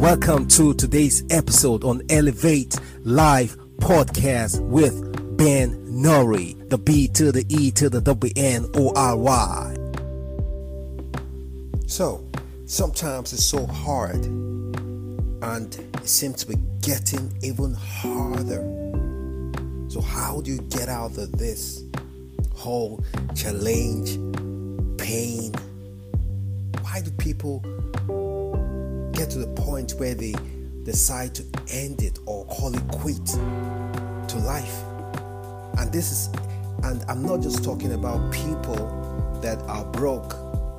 Welcome to today's episode on Elevate Live Podcast with Ben Nori, the B to the E to the W N O R Y. So, sometimes it's so hard and it seems to be getting even harder. So, how do you get out of this whole challenge, pain? Why do people get to the point where they decide to end it or call it quit to life. And this is, and I'm not just talking about people that are broke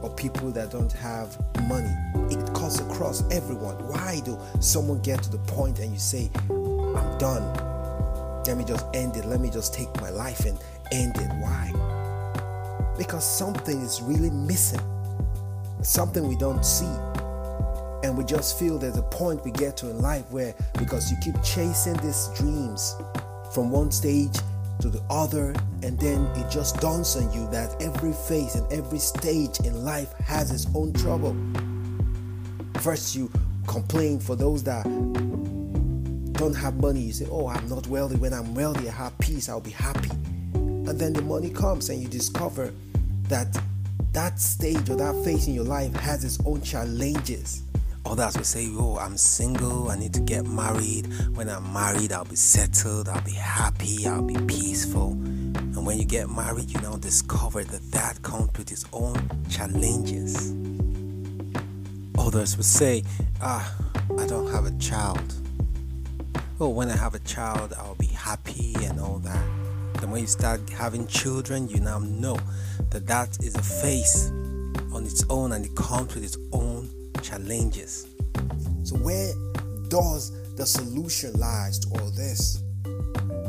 or people that don't have money. It cuts across everyone. Why do someone get to the point and you say, I'm done? Let me just end it. Let me just take my life and end it. Why? Because something is really missing. Something we don't see and we just feel there's a point we get to in life where because you keep chasing these dreams from one stage to the other and then it just dawns on you that every phase and every stage in life has its own trouble. First you complain for those that don't have money. You say oh i'm not wealthy. When i'm wealthy i have peace. I'll be happy. And then the money comes and you discover that that stage or that phase in your life has its own challenges Others will say, Oh, I'm single, I need to get married. When I'm married, I'll be settled, I'll be happy, I'll be peaceful. And when you get married, you now discover that that comes with its own challenges. Others will say, Ah, I don't have a child. Oh, when I have a child, I'll be happy and all that. Then when you start having children, you now know that that is a phase on its own and it comes with its own challenges. So, where does the solution lies to all this?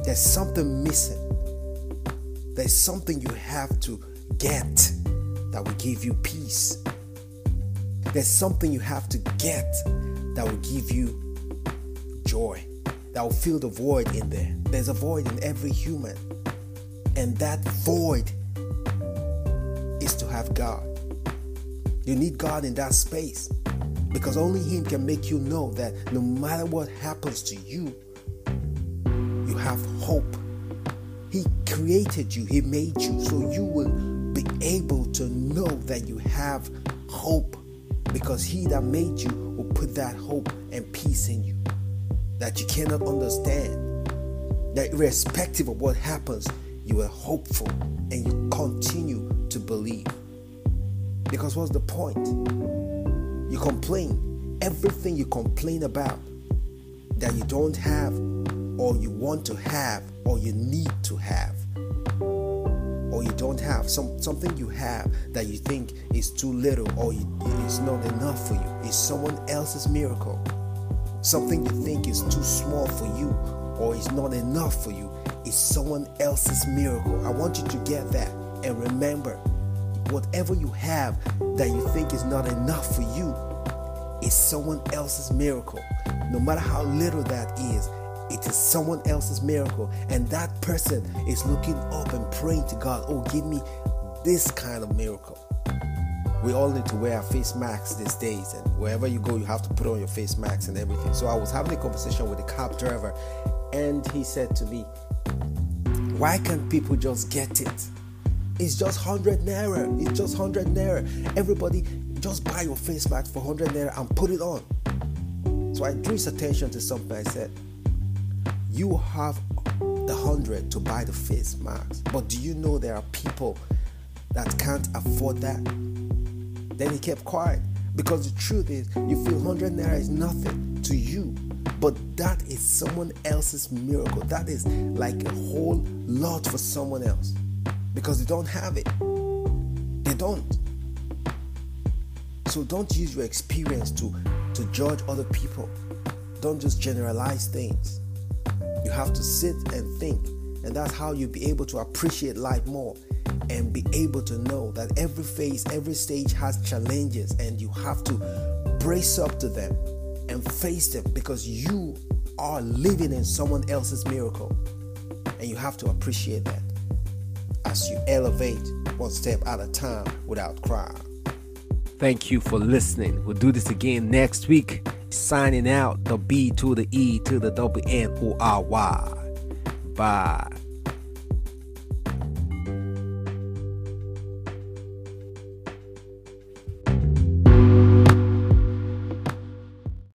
There's something missing. There's something you have to get that will give you peace. There's something you have to get that will give you joy, that will fill the void in there. There's a void in every human, and that void is to have God. You need God in that space because only Him can make you know that no matter what happens to you, you have hope. He created you, He made you, so you will be able to know that you have hope because He that made you will put that hope and peace in you that you cannot understand. That irrespective of what happens, you are hopeful and you continue to believe. Because what's the point? You complain. Everything you complain about that you don't have, or you want to have, or you need to have, or you don't have, some, something you have that you think is too little or you, it's not enough for you, is someone else's miracle. Something you think is too small for you or is not enough for you is someone else's miracle. I want you to get that and remember whatever you have that you think is not enough for you is someone else's miracle. No matter how little that is, it is someone else's miracle. And that person is looking up and praying to God, oh, give me this kind of miracle. We all need to wear face masks these days, and wherever you go, you have to put on your face mask and everything. So I was having a conversation with a cab driver, and he said to me, Why can't people just get it? It's just 100 naira. It's just 100 naira. Everybody, just buy your face mask for 100 naira and put it on. So I drew his attention to something. I said, You have the 100 to buy the face mask, but do you know there are people that can't afford that? Then he kept quiet because the truth is, you feel 100 naira is nothing to you, but that is someone else's miracle. That is like a whole lot for someone else because they don't have it. They don't. So don't use your experience to, to judge other people. Don't just generalize things. You have to sit and think, and that's how you'll be able to appreciate life more and be able to know that every phase, every stage has challenges, and you have to brace up to them and face them because you are living in someone else's miracle, and you have to appreciate that as you elevate one step at a time without crying. Thank you for listening. We'll do this again next week. signing out the B to the E to the double N O R Y. Bye.